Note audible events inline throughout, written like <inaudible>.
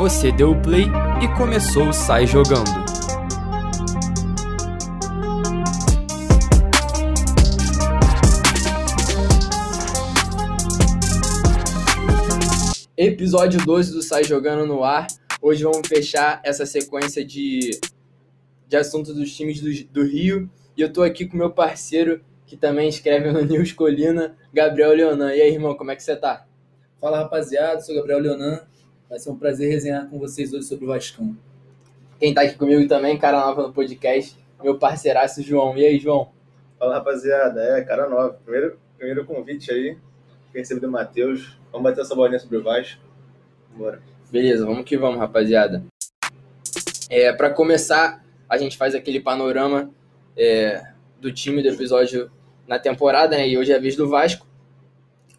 Você deu o play e começou o Sai Jogando. Episódio 12 do Sai Jogando no ar. Hoje vamos fechar essa sequência de, de assuntos dos times do, do Rio. E eu tô aqui com meu parceiro, que também escreve no News Colina, Gabriel Leonan. E aí, irmão, como é que você tá? Fala rapaziada, sou Gabriel Leonan. Vai ser um prazer resenhar com vocês hoje sobre o Vascão. Quem tá aqui comigo também, cara nova no podcast, meu parceiraço João. E aí, João? Fala rapaziada, é cara nova. Primeiro, primeiro convite aí, recebido do Matheus. Vamos bater essa bolinha sobre o Vasco. Bora. Beleza, vamos que vamos, rapaziada. É, para começar, a gente faz aquele panorama é, do time do episódio na temporada, né? E hoje é a vez do Vasco.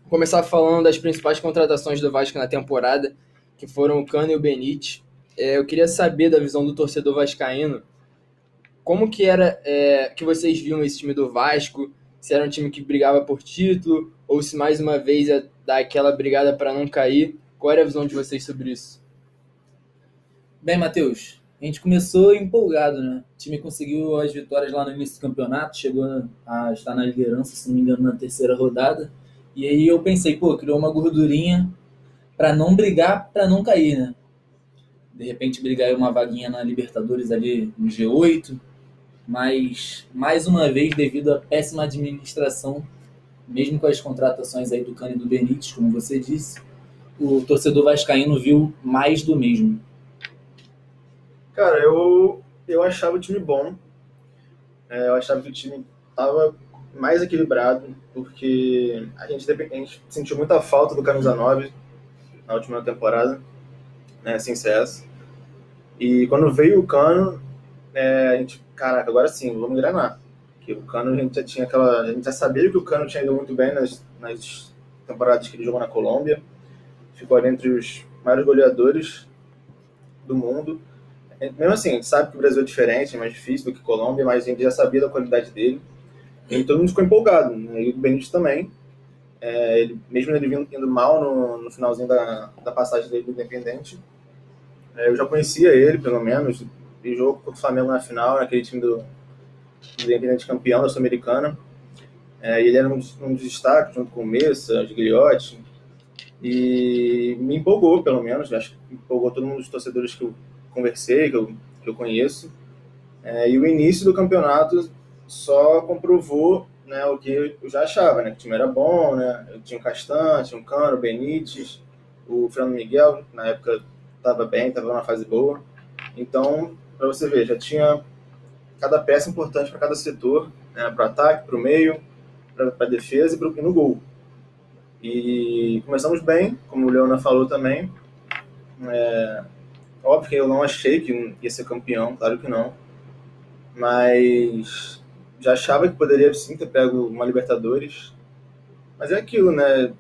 Vou começar falando das principais contratações do Vasco na temporada que foram o Cano e o Benite. É, eu queria saber da visão do torcedor vascaíno, como que era é, que vocês viam esse time do Vasco, se era um time que brigava por título, ou se mais uma vez ia dar aquela brigada para não cair. Qual era a visão de vocês sobre isso? Bem, Matheus, a gente começou empolgado, né? O time conseguiu as vitórias lá no início do campeonato, chegou a estar na liderança, se não me engano, na terceira rodada. E aí eu pensei, pô, criou uma gordurinha para não brigar, para não cair, né? De repente brigar uma vaguinha na Libertadores ali no G8, mas mais uma vez devido à péssima administração, mesmo com as contratações aí do Cano e do Benítez, como você disse, o torcedor vascaíno viu mais do mesmo. Cara, eu eu achava o time bom. É, eu achava que o time estava mais equilibrado, porque a gente, a gente sentiu muita falta do camisa 9 na última temporada, né, sem CS. E quando veio o Cano, é, a gente, caraca, agora sim, vamos engrenar. Que o Cano, a gente já tinha aquela, a gente já sabia que o Cano tinha ido muito bem nas, nas temporadas que ele jogou na Colômbia. Ficou ali entre os maiores goleadores do mundo. Mesmo assim, a gente sabe que o Brasil é diferente, é mais difícil do que Colômbia, mas a gente já sabia da qualidade dele. E todo mundo ficou empolgado, né? e o Benítez também. É, ele, mesmo ele vindo, indo mal no, no finalzinho da, da passagem dele do Independente, é, eu já conhecia ele, pelo menos, e jogo contra o Flamengo na final, naquele time do, do Independente campeão da Sul-Americana. É, ele era um, um dos destaques, junto com o Messa, Gigliotti, e me empolgou, pelo menos, acho que empolgou todo mundo dos torcedores que eu conversei, que eu, que eu conheço. É, e o início do campeonato só comprovou né, o que eu já achava, né, que o time era bom, né, eu tinha o Castan, tinha o Cano, o Benítez, o Fernando Miguel, na época estava bem, estava numa fase boa. Então, para você ver, já tinha cada peça importante para cada setor, né, para o ataque, para o meio, para a defesa e, pro, e no gol. E começamos bem, como o Leona falou também. É, óbvio que eu não achei que ia ser campeão, claro que não. Mas já achava que poderia sim ter pego uma Libertadores. Mas é aquilo, né?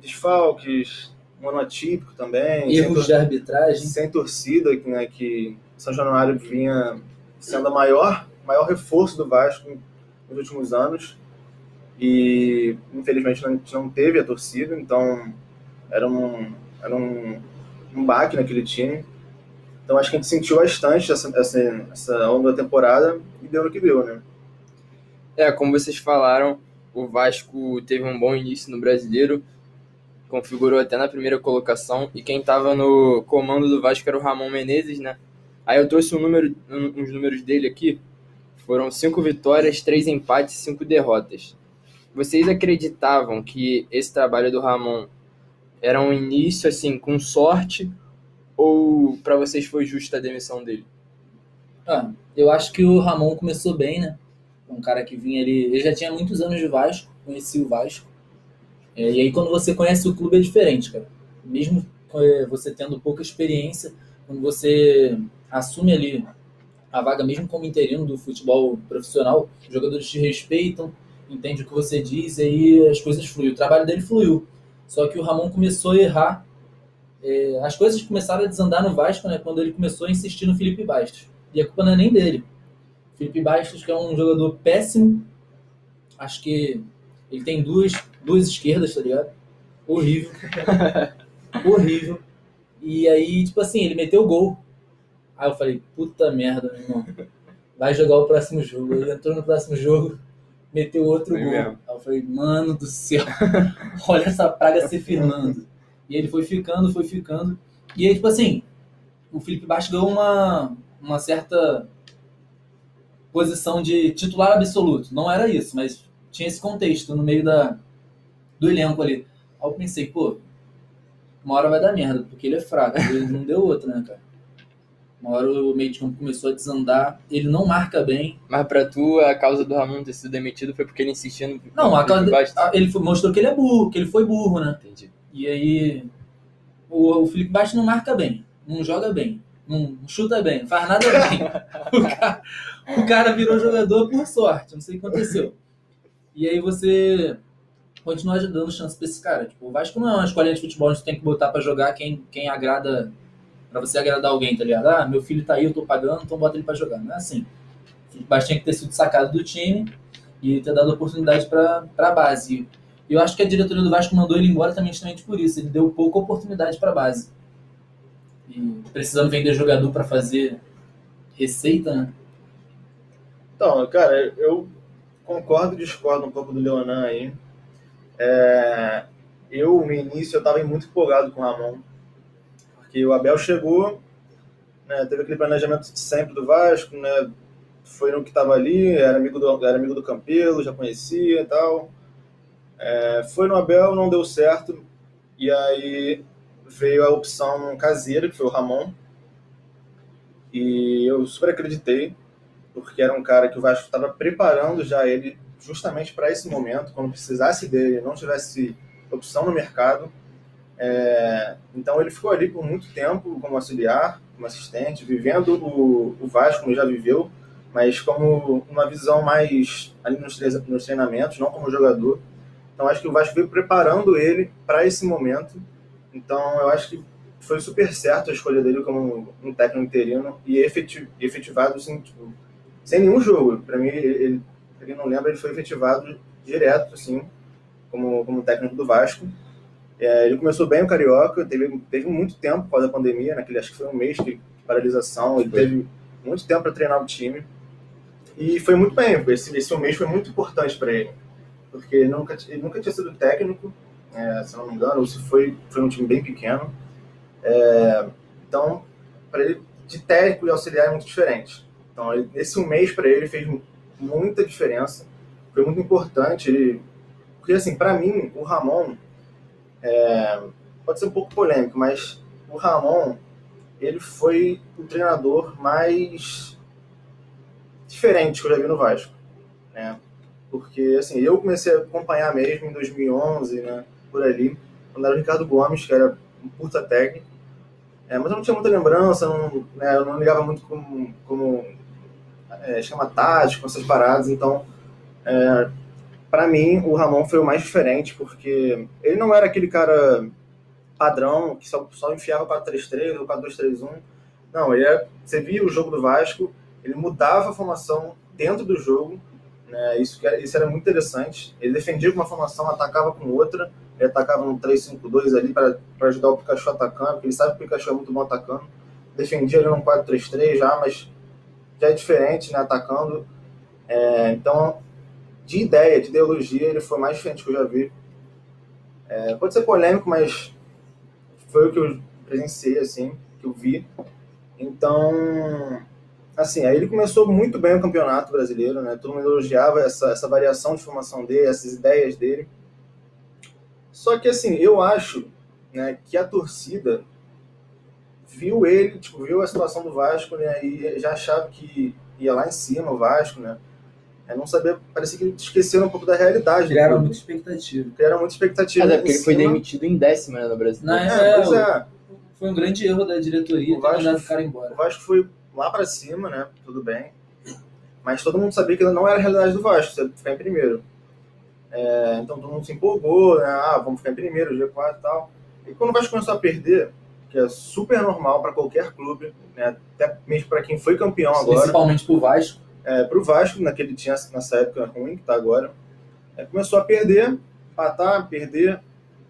Desfalques, um ano atípico também. Erros de arbitragem. Sem torcida, né, que São Januário vinha sendo o maior, maior reforço do Vasco nos últimos anos. E infelizmente a gente não teve a torcida, então era um, era um, um baque naquele time. Então acho que a gente sentiu bastante essa, essa, essa longa temporada e deu no que deu, né? É, como vocês falaram, o Vasco teve um bom início no brasileiro, configurou até na primeira colocação, e quem estava no comando do Vasco era o Ramon Menezes, né? Aí eu trouxe um número, um, uns números dele aqui. Foram cinco vitórias, três empates cinco derrotas. Vocês acreditavam que esse trabalho do Ramon era um início assim com sorte ou para vocês foi justa a demissão dele? Ah, eu acho que o Ramon começou bem, né? Um cara que vinha ali. Ele já tinha muitos anos de Vasco, conhecia o Vasco. É, e aí, quando você conhece o clube, é diferente, cara. Mesmo é, você tendo pouca experiência, quando você assume ali a vaga, mesmo como interino do futebol profissional, os jogadores te respeitam, entende o que você diz, e aí as coisas fluem. O trabalho dele fluiu. Só que o Ramon começou a errar. É, as coisas começaram a desandar no Vasco, né? Quando ele começou a insistir no Felipe Bastos. E a culpa não é nem dele. Felipe Bastos, que é um jogador péssimo. Acho que ele tem duas, duas esquerdas, tá ligado? Horrível. <laughs> Horrível. E aí, tipo assim, ele meteu o gol. Aí eu falei, puta merda, meu irmão. Vai jogar o próximo jogo. Ele entrou no próximo jogo, meteu outro Foi gol. mesmo. Aí eu falei, mano do céu, <laughs> olha essa praga se firmando. E ele foi ficando, foi ficando. E aí, tipo assim, o Felipe Baixo ganhou uma, uma certa posição de titular absoluto. Não era isso, mas tinha esse contexto no meio da, do elenco ali. Aí eu pensei, pô, uma hora vai dar merda, porque ele é fraco. <laughs> Ele não deu outra, né, cara? Uma hora o meio de campo começou a desandar. Ele não marca bem. Mas pra tu, a causa do Ramon ter sido demitido foi porque ele insistia no. Não, a causa, a- ele foi- mostrou que ele é burro, que ele foi burro, né? Entendi. E aí o, o Felipe Baixo não marca bem, não joga bem, não chuta bem, não faz nada bem. <laughs> o, cara, o cara virou jogador por sorte, não sei o que aconteceu. E aí você continua dando chance pra esse cara. Tipo, o Vasco não é uma escolinha de futebol onde você tem que botar pra jogar quem, quem agrada, pra você agradar alguém, tá ligado? Ah, meu filho tá aí, eu tô pagando, então bota ele pra jogar. Não é assim. O Baixo tinha que ter sido sacado do time e ter dado oportunidade pra, pra base. E eu acho que a diretoria do Vasco mandou ele embora também justamente por isso. Ele deu pouca oportunidade para base. E precisando vender jogador para fazer receita, né? Então, cara, eu concordo e discordo um pouco do Leonan aí. É, eu, no início, eu estava muito empolgado com o Ramon, porque o Abel chegou, né, teve aquele planejamento sempre do Vasco, né, foi no que estava ali, era amigo, do, era amigo do Campelo, já conhecia e tal. É, foi no Abel, não deu certo, e aí veio a opção caseira, que foi o Ramon, e eu super acreditei, porque era um cara que o Vasco estava preparando já ele justamente para esse momento, quando precisasse dele, não tivesse opção no mercado. É, então ele ficou ali por muito tempo como auxiliar, como assistente, vivendo o, o Vasco como já viveu, mas como uma visão mais ali nos, nos treinamentos, não como jogador. Então acho que o Vasco veio preparando ele para esse momento. Então eu acho que foi super certo a escolha dele como um técnico interino e efeti- efetivado assim, tipo, sem nenhum jogo. Para mim, ele, pra quem não lembra, ele foi efetivado direto, assim, como, como técnico do Vasco. É, ele começou bem o Carioca, teve, teve muito tempo após a pandemia, naquele, acho que foi um mês de paralisação, ele teve muito tempo para treinar o time. E foi muito bem, esse, esse mês foi muito importante para ele, porque ele nunca, ele nunca tinha sido técnico, é, se não me engano, ou se foi, foi um time bem pequeno. É, então, para ele, de técnico e auxiliar é muito diferente. Então, ele- esse um mês para ele fez mu- muita diferença. Foi muito importante. Ele, porque, assim, para mim, o Ramon é, pode ser um pouco polêmico, mas o Ramon ele foi o treinador mais diferente que eu já vi no Vasco, né? Porque, assim, eu comecei a acompanhar mesmo em 2011, né? Por ali, quando era o Ricardo Gomes, que era um puta técnico. É, mas eu não tinha muita lembrança, não, né, eu não ligava muito como, como é, esquema tático, essas paradas. Então, é, para mim, o Ramon foi o mais diferente, porque ele não era aquele cara padrão que só, só enfiava 4-3-3 ou 4-2-3-1. Não, ele era, você via o jogo do Vasco, ele mudava a formação dentro do jogo. Né, isso, era, isso era muito interessante. Ele defendia com uma formação, atacava com outra. Ele atacava no 3-5-2 ali para ajudar o Pikachu atacando, porque ele sabe que o Pikachu é muito bom atacando. Defendia ali no 4-3-3 já, mas já é diferente, né, atacando. É, então, de ideia, de ideologia, ele foi mais diferente que eu já vi. É, pode ser polêmico, mas foi o que eu presenciei, assim, que eu vi. Então, assim, aí ele começou muito bem o campeonato brasileiro, né? Todo mundo elogiava essa, essa variação de formação dele, essas ideias dele. Só que, assim, eu acho né, que a torcida viu ele, tipo, viu a situação do Vasco, né? E já achava que ia lá em cima o Vasco, né? É, não sabia, parecia que esqueceram um pouco da realidade. Criaram muita expectativa. Criaram muita expectativa. Mas é porque ele foi demitido em décima né, no Brasil. Não, É, É, pois o- é. Foi um grande erro da diretoria O ter Vasco- mandado o cara O embora. Vasco foi lá pra cima, né? Tudo bem. Mas todo mundo sabia que não era a realidade do Vasco, você ficar em primeiro. É, então todo mundo se empolgou, né? Ah, vamos ficar em primeiro, G4 e tal. E quando o Vasco começou a perder, que é super normal para qualquer clube, né? Até mesmo para quem foi campeão agora, Principalmente pro Vasco. é, para o Vasco, naquele tinha nessa época ruim, que tá agora, é, começou a perder, empatar, perder,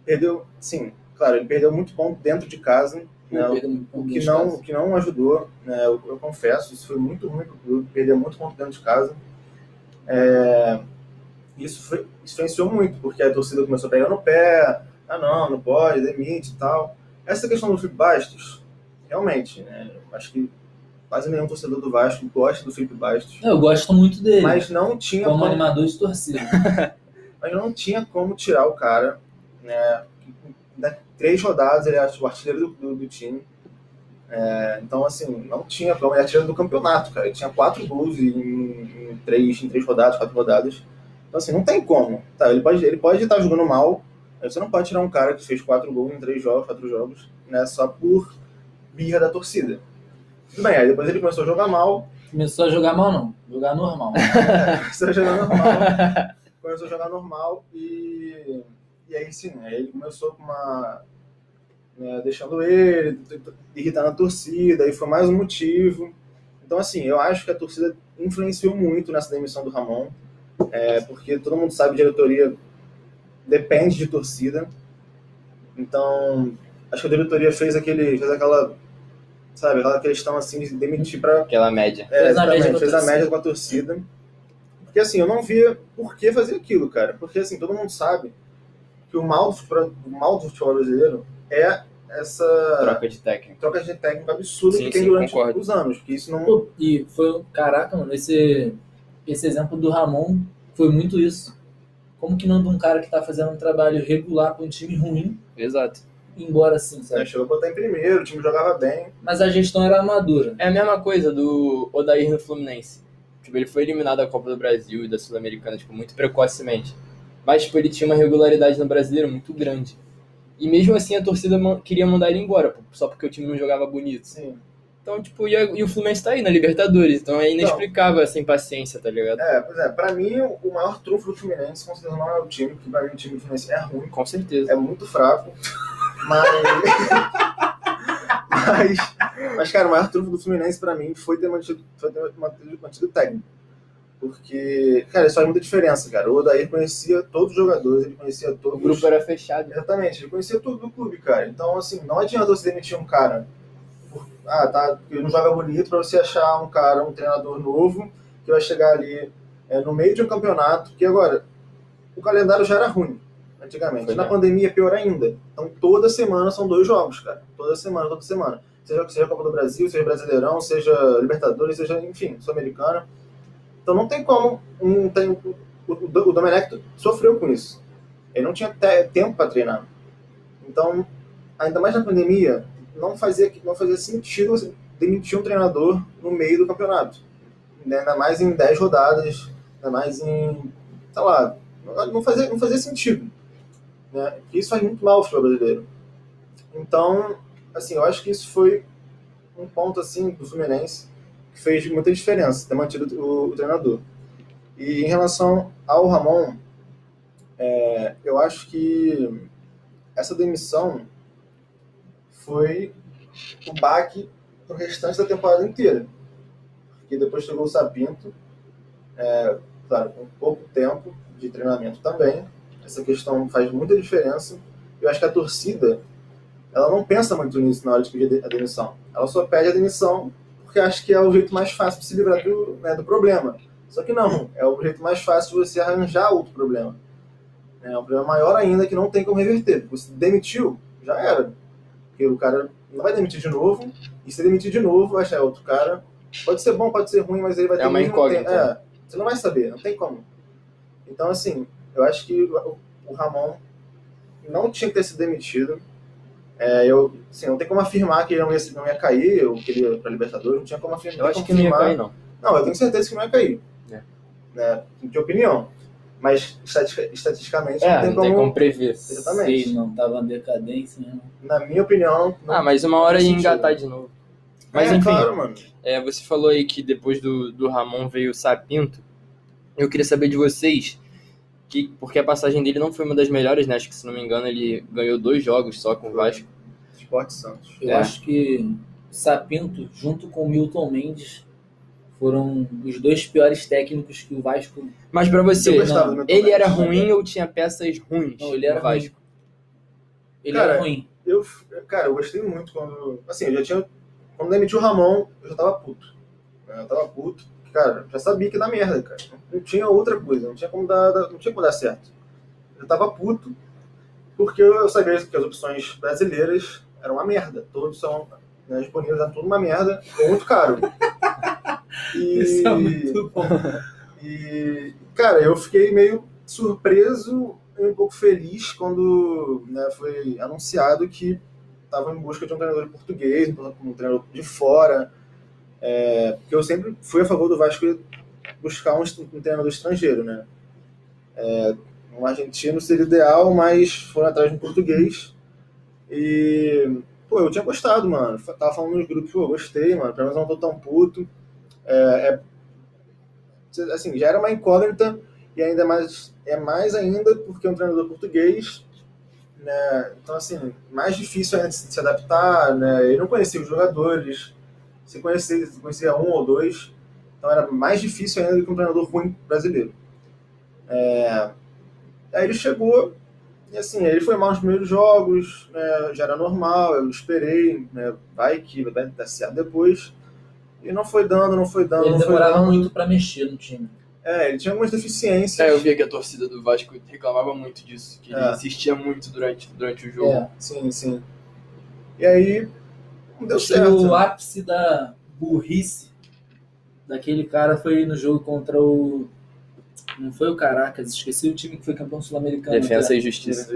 perdeu, sim, claro, ele perdeu muito ponto dentro de casa, né, perdeu o que não, casa. o que não ajudou, né, eu, eu confesso, isso foi muito ruim pro clube, perder muito ponto dentro de casa. É, isso foi, isso influenciou muito, porque a torcida começou a pegar no pé, ah não, não pode, demite e tal. Essa questão do Felipe Bastos, realmente, né, acho que quase nenhum torcedor do Vasco gosta do Felipe Bastos, Eu gosto muito dele, mas não tinha como como, animador de torcida. <laughs> mas não tinha como tirar o cara, né, da três rodadas ele é o artilheiro do, do, do time, É, então, assim, não tinha como. Ele é artilheiro do campeonato, cara. Ele tinha quatro gols em, em, três, em três rodadas, quatro rodadas. Então, assim, não tem como. Tá, ele pode ele pode estar jogando mal. Aí Você não pode tirar um cara que fez quatro gols em três jogos, quatro jogos, né? Só por birra da torcida. Tudo bem, aí depois ele começou a jogar mal. Começou a jogar mal, não. Jogar normal. <laughs> começou a jogar normal. começou a jogar normal e, e aí sim, aí ele começou com uma. Né, deixando ele, irritando a torcida, aí foi mais um motivo. Então, assim, eu acho que a torcida influenciou muito nessa demissão do Ramon, é, porque todo mundo sabe a diretoria depende de torcida. Então, acho que a diretoria fez, aquele, fez aquela, sabe, aquela questão assim de demitir para Aquela média. é, Fez a média exatamente, com a fez a torcida. média com a torcida. Porque assim, eu não via por que fazer aquilo, cara. Porque assim, todo mundo sabe que o mal do o mal do futebol brasileiro é essa Troca de técnico. troca de técnico absurda Sim, que tem sim, durante concordo. os anos. Porque isso não. Pô, E foi, caraca, mano, esse, esse exemplo do Ramon foi muito isso. Como que não de um cara que tá fazendo um trabalho regular com um time ruim, Exato. embora assim, né, sabe? chegou a botar em primeiro, o time jogava bem. Mas a gestão era madura. É a mesma coisa do Odair no Fluminense. Tipo, ele foi eliminado da Copa do Brasil e da Sul-Americana, tipo, muito precocemente. Mas, tipo, ele tinha uma regularidade no brasileiro muito grande. E mesmo assim a torcida queria mandar ele embora, só porque o time não jogava bonito. Sim. Então, tipo, e, a- e o Fluminense tá aí na Libertadores, então é inexplicável essa impaciência, tá ligado? É, pois é, pra mim o maior trunfo do Fluminense, com certeza não é o time, porque pra mim o time do Fluminense é ruim. Com certeza. é muito fraco, mas. <laughs> mas, mas, cara, o maior trunfo do Fluminense pra mim foi ter mantido, foi ter mantido, mantido técnico. Porque, cara, isso faz muita diferença, cara. O Odair conhecia todos os jogadores, ele conhecia todos O grupo era fechado. Exatamente, ele conhecia tudo do clube, cara. Então, assim, não adianta você demitir um cara. Ah, tá, ele não joga bonito pra você achar um cara, um treinador novo, que vai chegar ali é, no meio de um campeonato, que agora, o calendário já era ruim, antigamente. Foi Na mesmo. pandemia, pior ainda. Então, toda semana são dois jogos, cara. Toda semana, toda semana. Seja, seja Copa do Brasil, seja Brasileirão, seja Libertadores, seja, enfim, Sul-Americana. Então, não tem como. Um, tem, o, o, o Domenech sofreu com isso. Ele não tinha te- tempo para treinar. Então, ainda mais na pandemia, não fazia, não fazia sentido você demitir um treinador no meio do campeonato. Né? Ainda mais em 10 rodadas, ainda mais em. sei lá, não- fazia, não fazia sentido. Né? Isso faz muito mal ao futebol brasileiro. Então, assim, eu acho que isso foi um ponto assim do Fluminense que fez muita diferença ter mantido o, o treinador. E em relação ao Ramon, é, eu acho que essa demissão foi o baque pro restante da temporada inteira. Porque depois chegou o Sapinto, é, claro, com pouco tempo de treinamento também. Essa questão faz muita diferença. Eu acho que a torcida, ela não pensa muito nisso na hora de pedir a demissão. Ela só pede a demissão porque acha que é o jeito mais fácil de se livrar do, né, do problema. Só que não, é o jeito mais fácil de você arranjar outro problema. É um problema maior ainda que não tem como reverter. Você demitiu, já era. Porque o cara não vai demitir de novo, e se demitir de novo, vai achar outro cara. Pode ser bom, pode ser ruim, mas ele vai É ter o uma incógnita. tempo. É, você não vai saber, não tem como. Então, assim, eu acho que o o Ramon não tinha que ter sido demitido. É, eu, assim, não tem como afirmar que ele não ia, não ia cair, ou que ele ia para Libertadores, não tinha como afirmar. Eu acho que não ia cair, não. Não, eu tenho certeza que não ia cair. É. Né, de opinião. Mas estatistica- estatisticamente É, não tem não tem como. como prever. Exatamente. Sei, não tava em decadência, né? Na minha opinião. Não, Ah, mas uma hora ia engatar de novo. Mas é, enfim, claro, mano. é, você falou aí que depois do, do Ramon veio o Sapinto. Eu queria saber de vocês, que, porque a passagem dele não foi uma das melhores, né? Acho que, se não me engano, ele ganhou dois jogos só com o Vasco. Esporte Santos. Eu É. acho que Sapinto, junto com Milton Mendes, foram os dois piores técnicos que o Vasco. Mas pra você, gostava não, ele era ruim ou tinha peças ruins Não, ele era Vasco? Ele Cara, era ruim. eu, cara, eu gostei muito quando. Assim, eu já tinha. Quando demitiu o Ramon, eu já tava puto. Eu tava puto. Cara, já sabia que ia dar merda, cara. Não tinha outra coisa, não tinha como dar, dar- não tinha como dar certo. Eu tava puto porque eu sabia que as opções brasileiras eram uma merda. Todos são né, disponíveis, eram tudo uma merda, muito caro. E, <laughs> Isso é muito bom. e, cara, eu fiquei meio surpreso e um pouco feliz quando né, foi anunciado que estava em busca de um treinador português, um treinador de fora. É, porque eu sempre fui a favor do Vasco buscar um, um treinador estrangeiro, né? É, um argentino seria ideal, mas foram atrás de um português. E, pô, eu tinha gostado, mano. Tava falando nos grupos, pô, gostei, mano. Pelo menos não tô tão puto. É, é assim, já era uma incógnita e ainda mais é mais ainda porque é um treinador português, né? Então assim, mais difícil ainda de se se adaptar, né? Ele não conhecia os jogadores, se conhecia, se conhecia um ou dois, então era mais difícil ainda do que um treinador ruim brasileiro. É, aí ele chegou e assim, ele foi mal nos primeiros jogos, né? Já era normal, eu esperei, né? Vai que vai dar certo depois. E não foi dando, não foi dando, Ele não foi demorava dando. muito pra mexer no time. É, ele tinha algumas deficiências. É, eu via que a torcida do Vasco reclamava muito disso, que ele É. insistia muito durante, durante o jogo. É. Sim, sim. E aí, não deu Acho que certo. o ápice da burrice daquele cara foi no jogo contra o. Não foi o Caracas, esqueci o time que foi campeão sul-americano. Defesa e justiça.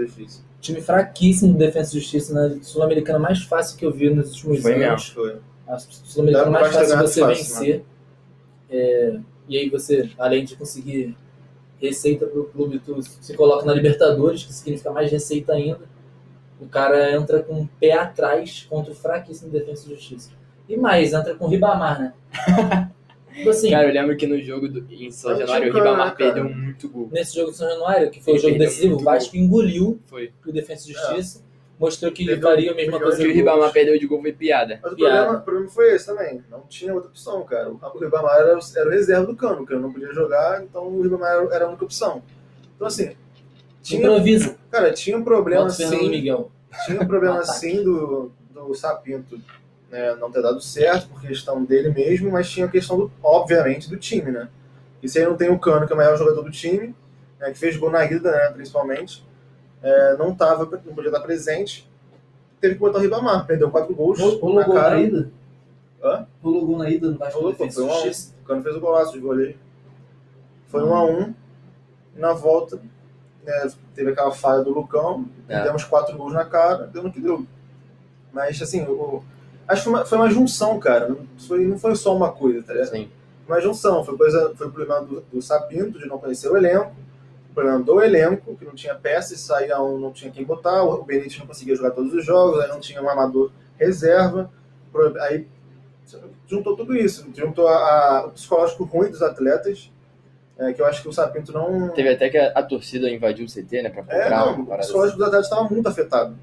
Time fraquíssimo de defesa e justiça na sul-americana mais fácil que eu vi nos últimos Foi anos. Foi. A sul-americana mais fácil você fácil, vencer. É, e aí você, além de conseguir receita para o clube, tu se coloca na Libertadores, que significa mais receita ainda. O cara entra com o pé atrás contra o fraquíssimo de defesa e justiça. E mais, entra com o Ribamar, né? <laughs> tipo assim, Cara, eu lembro que no jogo do, em São Januário o Ribamar cara. perdeu muito gol. nesse jogo de São Januário, que foi o Ele jogo decisivo, o Vasco engoliu Foi. o Defesa e Justiça, mostrou que Perdeu faria a mesma coisa O que o. Ribamar perdeu de gol foi piada. Mas o Piada. problema, o problema foi esse também. Não tinha outra opção, cara. O Ribamar era, o- era o reserva do cano, que eu não podia jogar, então o Ribamar era- era a única opção. Então, assim, tinha, Improvisa. cara, tinha um problema Bota o Fernando sim. Miguel. Tinha um problema <laughs> Ataque. sim do, do Sapinto né, não ter dado certo por questão dele mesmo, mas tinha a questão, do, obviamente, do time, né? E se aí não tem o Cano, que é o maior jogador do time, né, que fez gol na ida, né, principalmente, é, não, tava, não podia estar presente, teve que botar o Ribamar, perdeu quatro gols Rolou na gol cara. na ida? Hã? Rolou gol na ida no Vasco Rolou, pô, foi um a um. O Cano fez o golaço de goleiro. Foi um a um, na volta, né, teve aquela falha do Lucão, É. demos quatro gols na cara, deu no que deu. Mas, assim, o- acho que foi uma, foi uma junção, cara. Não foi, não foi só uma coisa, tá ligado? Sim. Uma junção. Foi, coisa, foi o problema do, do Sapinto, de não conhecer o elenco, o problema do elenco, que não tinha peças, saía um, não tinha quem botar, o Benítez não conseguia jogar todos os jogos, aí não tinha um amador reserva. Aí juntou tudo isso, juntou a, a- o psicológico ruim dos atletas, é, que eu acho que o Sapinto não. Teve até que a, a torcida invadiu o CT, né, pra É, cobrar não, uma o psicológico dos atletas estava muito afetado.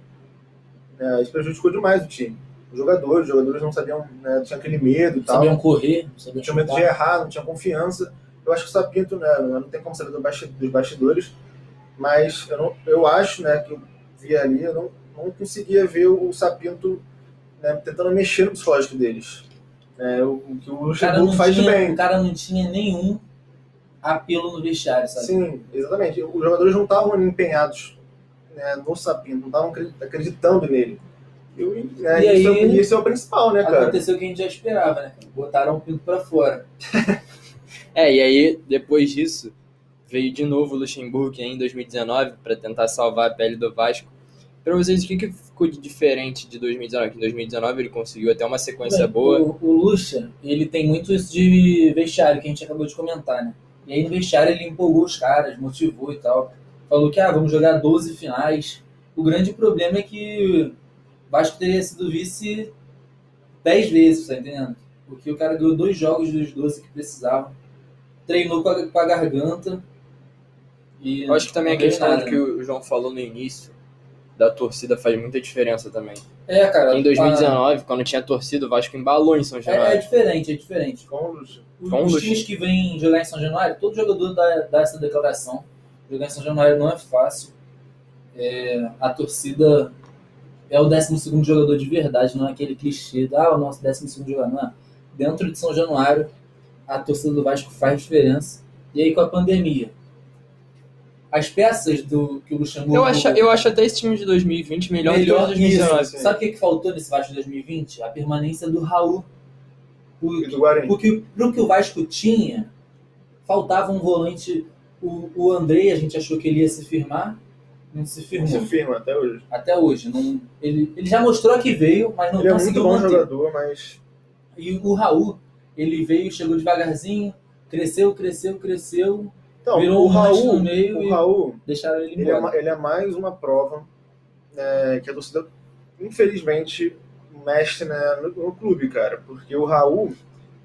É, isso prejudicou demais o time. Os jogadores, os jogadores não sabiam, né, tinha aquele medo e tal. Sabiam correr, sabiam Não tinha medo de errar, não tinha confiança. Eu acho que o Sapinto, né, não tem como saber dos bastidores, mas eu, não, eu acho, né, que eu vi ali, eu não, não conseguia ver o Sapinto né, tentando mexer no psicológico deles. É, o, que o Luxemburgo faz tinha, bem. o cara não tinha nenhum apelo no vestiário, sabe? Sim, exatamente. Os jogadores não estavam empenhados né, no Sapinto, não estavam acre- acreditando nele. E isso, é, aí- isso é o principal, né, cara? Aconteceu o que a gente já esperava, né? Botaram o pinto pra fora. <laughs> É, e aí, depois disso, veio de novo o Luxemburgo em 2019 para tentar salvar a pele do Vasco. Para vocês, o que, que ficou de diferente de 2019? Que em 2019 ele conseguiu até uma sequência Bem, boa. O, o Lucha, ele tem muito isso de vestiário, que a gente acabou de comentar, né? E aí no vestiário ele empolgou os caras, motivou e tal. Falou que, ah, vamos jogar 12 finais. O grande problema é que Vasco teria sido vice 10 vezes, tá entendendo? Porque o cara ganhou dois jogos dos 12 que precisava. Treinou com a, com a garganta. E Eu acho que também a não fez questão nada, do que o João falou no início, da torcida faz muita diferença também. É, cara. Em 2019, quando tinha torcida, o Vasco embalou em São a- é, é Januário. diferente, é diferente. Com. Os, Com os times que vêm jogar em São Januário, todo jogador dá, dá essa declaração. Jogar em São Januário não é fácil. É, a torcida é o 12 jogador de verdade, não é aquele clichê, de, ah, o nosso 12 jogador. Não é. Dentro de São Januário, a torcida do Vasco faz diferença. E aí com a pandemia, as peças do que o Luxemburgo. Eu acho, eu acho até esse time de 2020 melhor, melhor do que o de 2019. isso. Sabe o que, que faltou nesse Vasco de 2020? A permanência do Raul. E do Guarani. Porque pro que o Vasco tinha, faltava um volante. O, o Andrei, a gente achou que ele ia se firmar, não se firmou. Se firma até hoje. Até hoje. Não, ele, ele já mostrou que veio, mas não Ele é muito conseguiu bom manter. jogador, mas E o Raul, ele veio, chegou devagarzinho, cresceu, cresceu, cresceu, Então, Virou o Raul, no meio o e- Raul deixaram ele ele, é, embora. ele é mais uma prova né, que a torcida, infelizmente, mexe né, no, no clube, cara. Porque o Raul,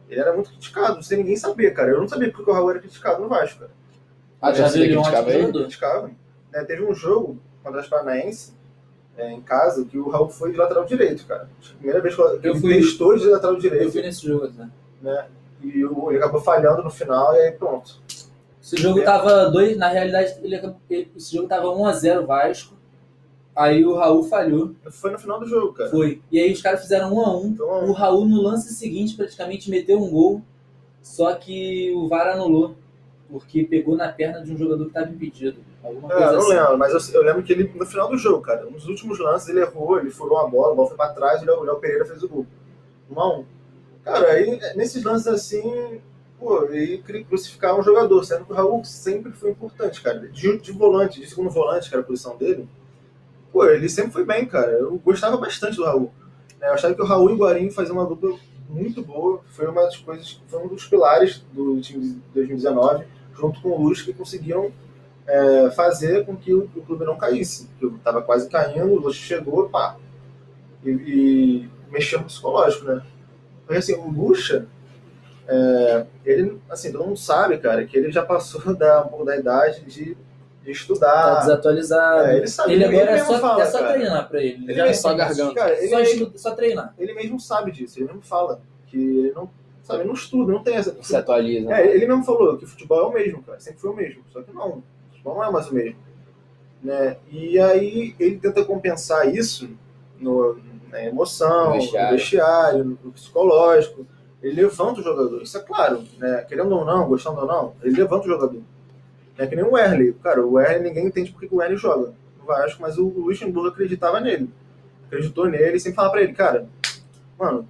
ele era muito criticado, sem ninguém saber, cara. Eu não sabia porque o Raul era criticado no Vasco, cara. Ah, Já viu ele criticava ele? Criticava. Né, teve um jogo contra as Paranaense, é, em casa, que o Raul foi de lateral direito, cara. Primeira vez que Eu ele fui- testou de lateral Eu direito, fui nesse jogo, né? né? E o- ele acabou falhando no final e aí pronto. Esse jogo É. tava dois, na realidade, ele, ele- esse jogo tava 1x0 Vasco. Aí o Raul falhou, Foi no final do jogo, cara. foi. E aí os caras fizeram 1x1. Então, O Raul no lance seguinte praticamente meteu um gol, só que o VAR anulou, porque pegou na perna de um jogador que estava impedido. Alguma É, não assim. lembro, mas eu, eu lembro que ele, no final do jogo, cara, nos últimos lances ele errou, ele furou uma bola, a bola foi pra trás e o Léo- Pereira fez o gol. 1 a 1 Cara, aí nesses lances assim, pô, ele queria crucificar um jogador, sendo que o Raul sempre foi importante, cara. De, de volante, de segundo volante, que era a posição dele, pô, ele sempre foi bem, cara. Eu gostava bastante do Raul. né? Eu achava que o Raul e o Guarim faziam uma dupla muito boa. Foi uma das coisas, foi um dos pilares do time de 2019, junto com o Luz, que conseguiram é, fazer com que o, o clube não caísse. Porque estava quase caindo, o Luz chegou, pá. E, e mexeu no psicológico, né? Porque assim, o Lucha, é, ele, assim, todo mundo sabe, cara, que ele já passou <laughs> da, um pouco da idade de, de Tá estudar. desatualizado. É, ele sabe, ele ele agora é mesmo só, fala, é só cara. treinar pra ele. Ele Já mesmo- não só garganta. Cara, ele, Só, mesmo, estu- só treinar. ele mesmo sabe disso, ele mesmo fala que ele não, sabe, ele não estuda, não tem essa. Se atualiza. É, ele mesmo falou que o futebol é o mesmo, cara. Sempre foi o mesmo. Só que não, o não é mais o mesmo. Né? E aí ele tenta compensar isso no, na emoção, No no vestiário. vestiário, no psicológico. Ele levanta o jogador. Isso é claro, né? Querendo ou não, gostando ou não, ele levanta o jogador. É que nem o Werley. Cara, o Werley ninguém entende porque que o Werley joga no Vasco, mas o Luxemburgo acreditava nele. Acreditou nele sempre falava pra ele, cara, mano,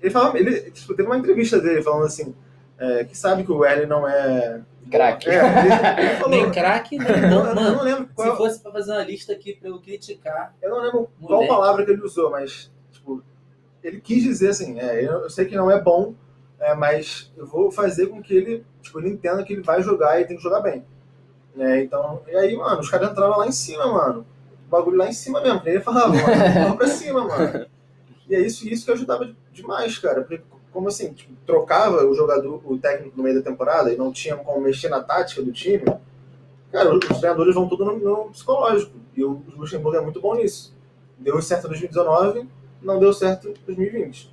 ele falava, ele tipo, teve uma entrevista dele falando assim, é, que sabe que o Werley não é. Craque. É, ele, ele falou. Nem <laughs> craque, nem eu, não, eu mano. não lembro Se qual, fosse pra fazer uma lista aqui pra eu criticar, eu não lembro qual Moleque. palavra que ele usou, mas tipo, ele quis dizer assim, é, eu, eu sei que não é bom, é, mas eu vou fazer com que ele, tipo, ele entenda que ele vai jogar e tem que jogar bem. Né, então, e aí, mano, os caras entraram lá em cima, mano. O bagulho lá em cima mesmo, que ele falava, mano, pra cima, mano. E é isso, isso que ajudava demais, cara. Porque, como assim, tipo, trocava o jogador, o técnico no meio da temporada e não tinha como mexer na tática do time, cara, os treinadores vão tudo no, no psicológico. E o Luxemburgo é muito bom nisso. Deu certo em 2019, não deu certo em 2020.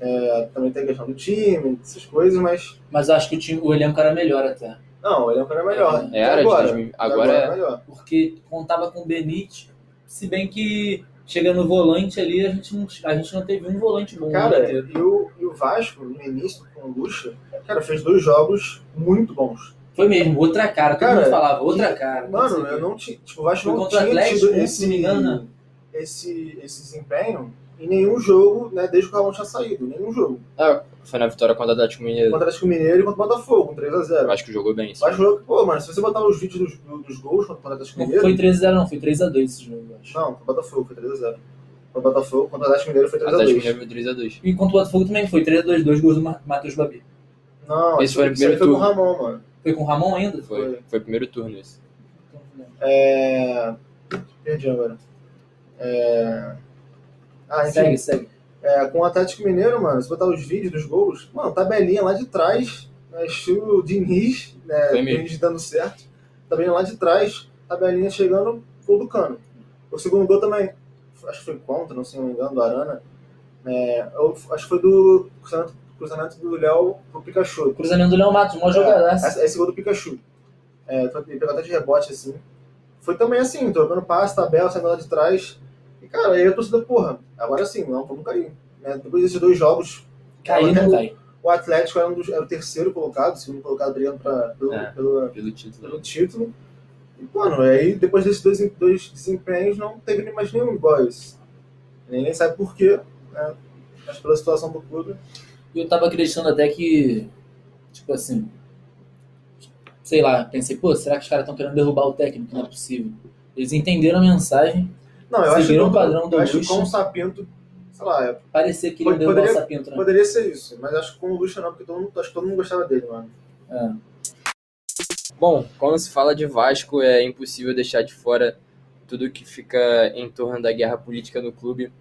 É, também tem a questão do time, essas coisas, mas. mas eu acho que o, time, o elenco era melhor até. Não, ele é um cara melhor. É, era de agora, 2000. Agora é. melhor. Porque contava com o Benítez, se bem que chega no volante ali, a gente não, a gente não teve um volante bom. Cara, inteiro. e o, e o Vasco, no início, com o Lucha, cara, fez dois jogos muito bons. Foi mesmo, outra cara. Todo Cara, mundo falava, outra que- cara. Mano, eu não tinha. Tipo, o Vasco Foi não tinha Atlético, tido se esse, não me engano, né? esse, esse desempenho em nenhum jogo, né, desde que o Ramon tinha saído. Nenhum jogo. Ah, foi na vitória contra o Atlético Mineiro. Contra o Atlético Mineiro e contra o Botafogo, 3x0. Eu acho que jogou bem. sim. Mas jogo, pô, mano, se você botar os vídeos dos, do- dos gols contra o Atlético Não Mineiro. foi 3x0, não, foi 3x2 esse jogo, eu acho. Não, contra o Botafogo, foi 3x0. Contra o Botafogo, contra o Atlético Mineiro foi Atlético 3x2. Mineiro foi 3x2. E contra o Botafogo também foi 3x2, dois gols do Ma- Matheus Babi. Não, Esse foi isso aí primeiro foi com o turno. Ramon, mano. Foi com o Ramon ainda? Foi, Foi. foi o primeiro turno esse. É. Perdi agora. É. Ah, enfim. Segue, segue. É, com o Atlético Mineiro, mano, se botar os vídeos dos gols, mano, tabelinha lá de trás, né, estilo Diniz, né. Diniz dando certo, tabelinha lá de trás, tabelinha chegando, gol do Cano. O segundo gol também, acho que foi contra, não sei se não me engano, do Arana, é, eu- acho que foi do cruzamento, cruzamento do Léo pro Pikachu. Cruzamento do Léo Matos, mó jogadaço. Esse, esse gol do Pikachu. É, pegou até de rebote assim. Foi também assim, trocando passe, tabela, saindo lá de trás. E, cara, aí a torcida, porra, agora sim, não, vamos cair. Né? Depois desses dois jogos, Cair não o- cai. o Atlético era, um dos- era o terceiro colocado, o segundo colocado brigando pra, pelo, É. pelo, Pelo título. pelo título. E, mano, aí depois desses dois, dois desempenhos não teve nem mais nenhum esse. Ninguém sabe por quê, né? Mas pela situação do clube. E eu tava acreditando até que, tipo assim, sei lá, pensei, pô, será que os caras estão querendo derrubar o técnico? Não é possível. Eles entenderam a mensagem, Não, eu acho que, Seguiram o padrão do eu acho que com o Sapinto, sei lá, é- parecia que ele Pode- o poderia- Sapinto, né? poderia ser isso, mas acho que com o Lucha não, porque todo mundo, acho que todo mundo gostava dele, mano. É. Bom, quando se fala de Vasco, é impossível deixar de fora tudo que fica em torno da guerra política no clube.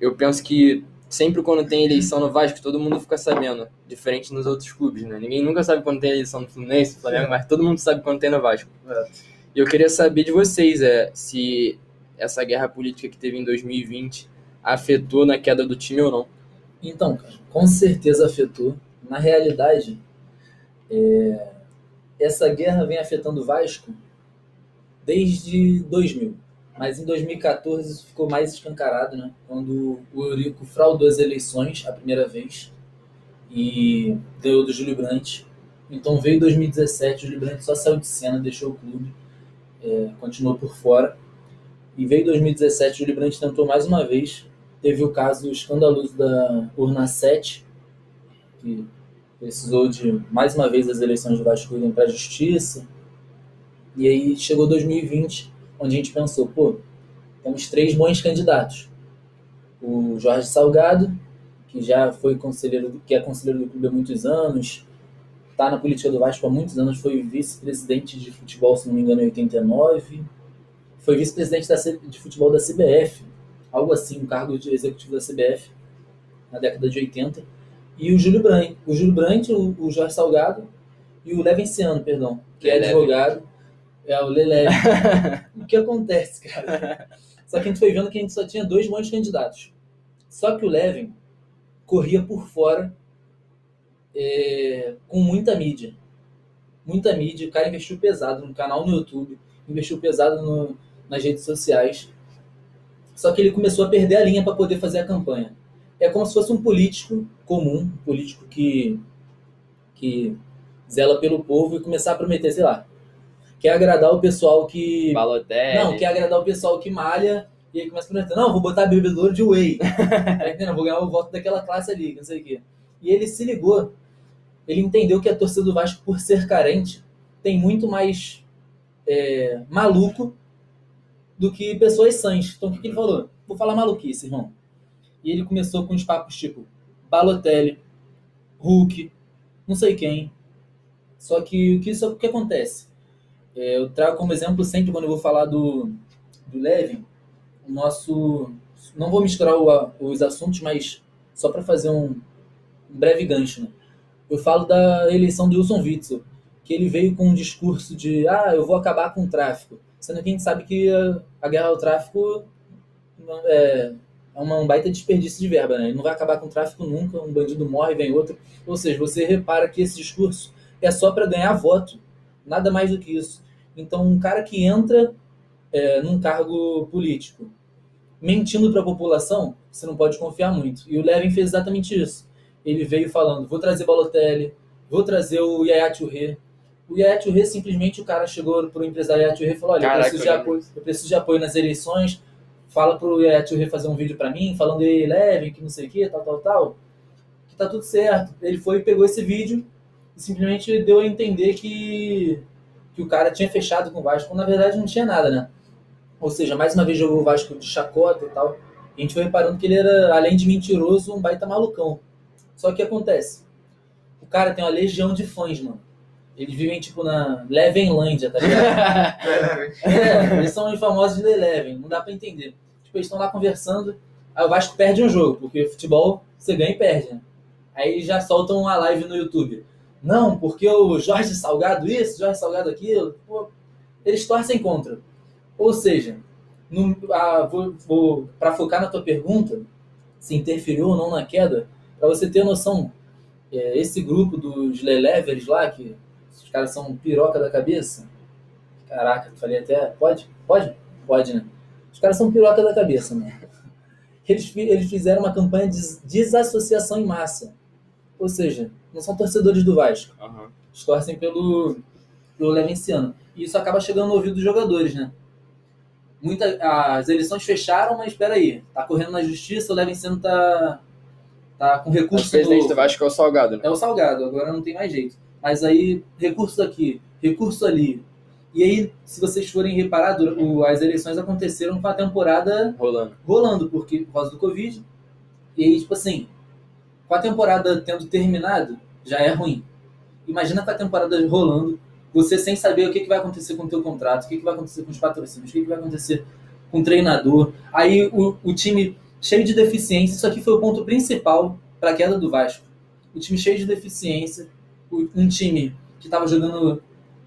Eu penso que sempre quando tem eleição no Vasco, todo mundo fica sabendo, diferente nos outros clubes, né? Ninguém nunca sabe quando tem eleição no Fluminense, no Flamengo, mas todo mundo sabe quando tem no Vasco. É. E eu queria saber de vocês, é, se essa guerra política que teve em 2020 afetou na queda do time ou não. Então, cara, com certeza afetou. Na realidade, é, essa guerra vem afetando o Vasco desde 2000. Mas em 2014 isso ficou mais escancarado, né? Quando o Eurico fraudou as eleições a primeira vez e ganhou do Júlio Brandt. Então veio 2017, o Júlio Brandt só saiu de cena, deixou o clube, é, continuou por fora. E veio 2017, o Júlio Brandt tentou mais uma vez, teve o caso escandaloso da urna 7, que precisou de mais uma vez as eleições do Vasco irem para a justiça. E aí chegou 2020, onde a gente pensou, pô, temos três bons candidatos. O Jorge Salgado, que já foi conselheiro, que é conselheiro do clube há muitos anos, está na política do Vasco há muitos anos, foi vice-presidente de futebol, se não me engano, em 89, foi vice-presidente de futebol da CBF, algo assim, um cargo de executivo da CBF na década de 80. E o Júlio Brandt, o Júlio Brandt, o, o Jorge Salgado e o Levenciano, perdão, que é Leleve. advogado, é o Leleve. <laughs> o que acontece, cara? Só que a gente foi vendo que a gente só tinha dois bons candidatos. Só que o Levin corria por fora é, com muita mídia. Muita mídia. O cara investiu pesado no canal no YouTube, investiu pesado no- nas redes sociais. Só que ele começou a perder a linha para poder fazer a campanha. É como se fosse um político comum, um político que, que zela pelo povo e começar a prometer, sei lá, quer agradar o pessoal que. Balotelli. Não, quer agradar o pessoal que malha e aí começa a prometer, não, vou botar bebedouro de whey. <laughs> tá? Vou ganhar o voto daquela classe ali, não sei o quê. E ele se ligou. Ele entendeu que a torcida do Vasco, por ser carente, tem muito mais é, maluco do que pessoas sãs. Então o que, que ele falou? Vou falar maluquice, irmão. E ele começou com uns papos tipo Balotelli, Hulk, não sei quem. Só que o que, isso, o que acontece? É, eu trago como exemplo sempre quando eu vou falar do, do Levin, o nosso. Não vou misturar o- os assuntos, mas só para fazer um, um breve gancho. Né? Eu falo da eleição do Wilson Witzel, que ele veio com um discurso de ah, eu vou acabar com o tráfico. Sendo que a gente sabe que a, a guerra ao tráfico é, é uma, um baita desperdício de verba, né? Ele não vai acabar com o tráfico nunca, um bandido morre, vem outro. Ou seja, você repara que esse discurso é só para ganhar voto, nada mais do que isso. Então, um cara que entra é, num cargo político mentindo para a população, você não pode confiar muito. E o Levin fez exatamente isso. Ele veio falando, vou trazer Balotelli, vou trazer o Yaya Touré. O Yaya Touré, simplesmente, o cara chegou pro empresário Yaya Touré e falou, olha, eu, Caraca, preciso de eu apoio, eu preciso de apoio nas eleições, fala pro Yaya Touré fazer um vídeo para mim, falando, ei, Levin, que não sei o que, tal, tal, tal, que tá tudo certo. Ele foi e pegou esse vídeo e simplesmente deu a entender que, que o cara tinha fechado com o Vasco, quando na verdade não tinha nada, né? Ou seja, mais uma vez jogou o Vasco de chacota e tal. E a gente foi reparando que ele era, além de mentiroso, um baita malucão. Só que o que acontece? O cara tem uma legião de fãs, mano. Eles vivem, tipo, na Levenlândia, tá ligado? <laughs> É, eles são os famosos de Eleven, não dá pra entender. Tipo, eles estão lá conversando, aí o Vasco perde um jogo, porque futebol você ganha e perde, né? Aí eles já soltam uma live no YouTube. Não, porque o Jorge Salgado isso, Jorge Salgado aquilo. Pô, eles torcem contra. Ou seja, para focar na tua pergunta, se interferiu ou não na queda, para você ter noção, é, esse grupo dos Lelevers lá, que os caras são piroca da cabeça, caraca, falei até, pode? Pode? Pode, né? Os caras são piroca da cabeça, mano. <laughs> Eles, eles fizeram uma campanha de desassociação em massa. Ou seja, não são torcedores do Vasco. Aham. Eles torcem pelo, pelo Levenciano. E isso acaba chegando no ouvido dos jogadores, né? Muita, as eleições fecharam, mas espera aí, tá correndo na justiça, o Levenciano tá, tá com O recurso presidente no- do Vasco é o Salgado, né? é o Salgado, agora não tem mais jeito. Mas aí, recurso aqui, recurso ali. E aí, se vocês forem reparar, as eleições aconteceram com a temporada Rolando. rolando, porque por causa do Covid. E aí, tipo assim, com a temporada tendo terminado, já é ruim. Imagina com a temporada rolando, você sem saber o que, que vai acontecer com o teu contrato, o que, que vai acontecer com os patrocínios, o que, que vai acontecer com o treinador. Aí o, o time cheio de deficiência, isso aqui foi o ponto principal para a queda do Vasco. O time cheio de deficiência, um time que estava jogando,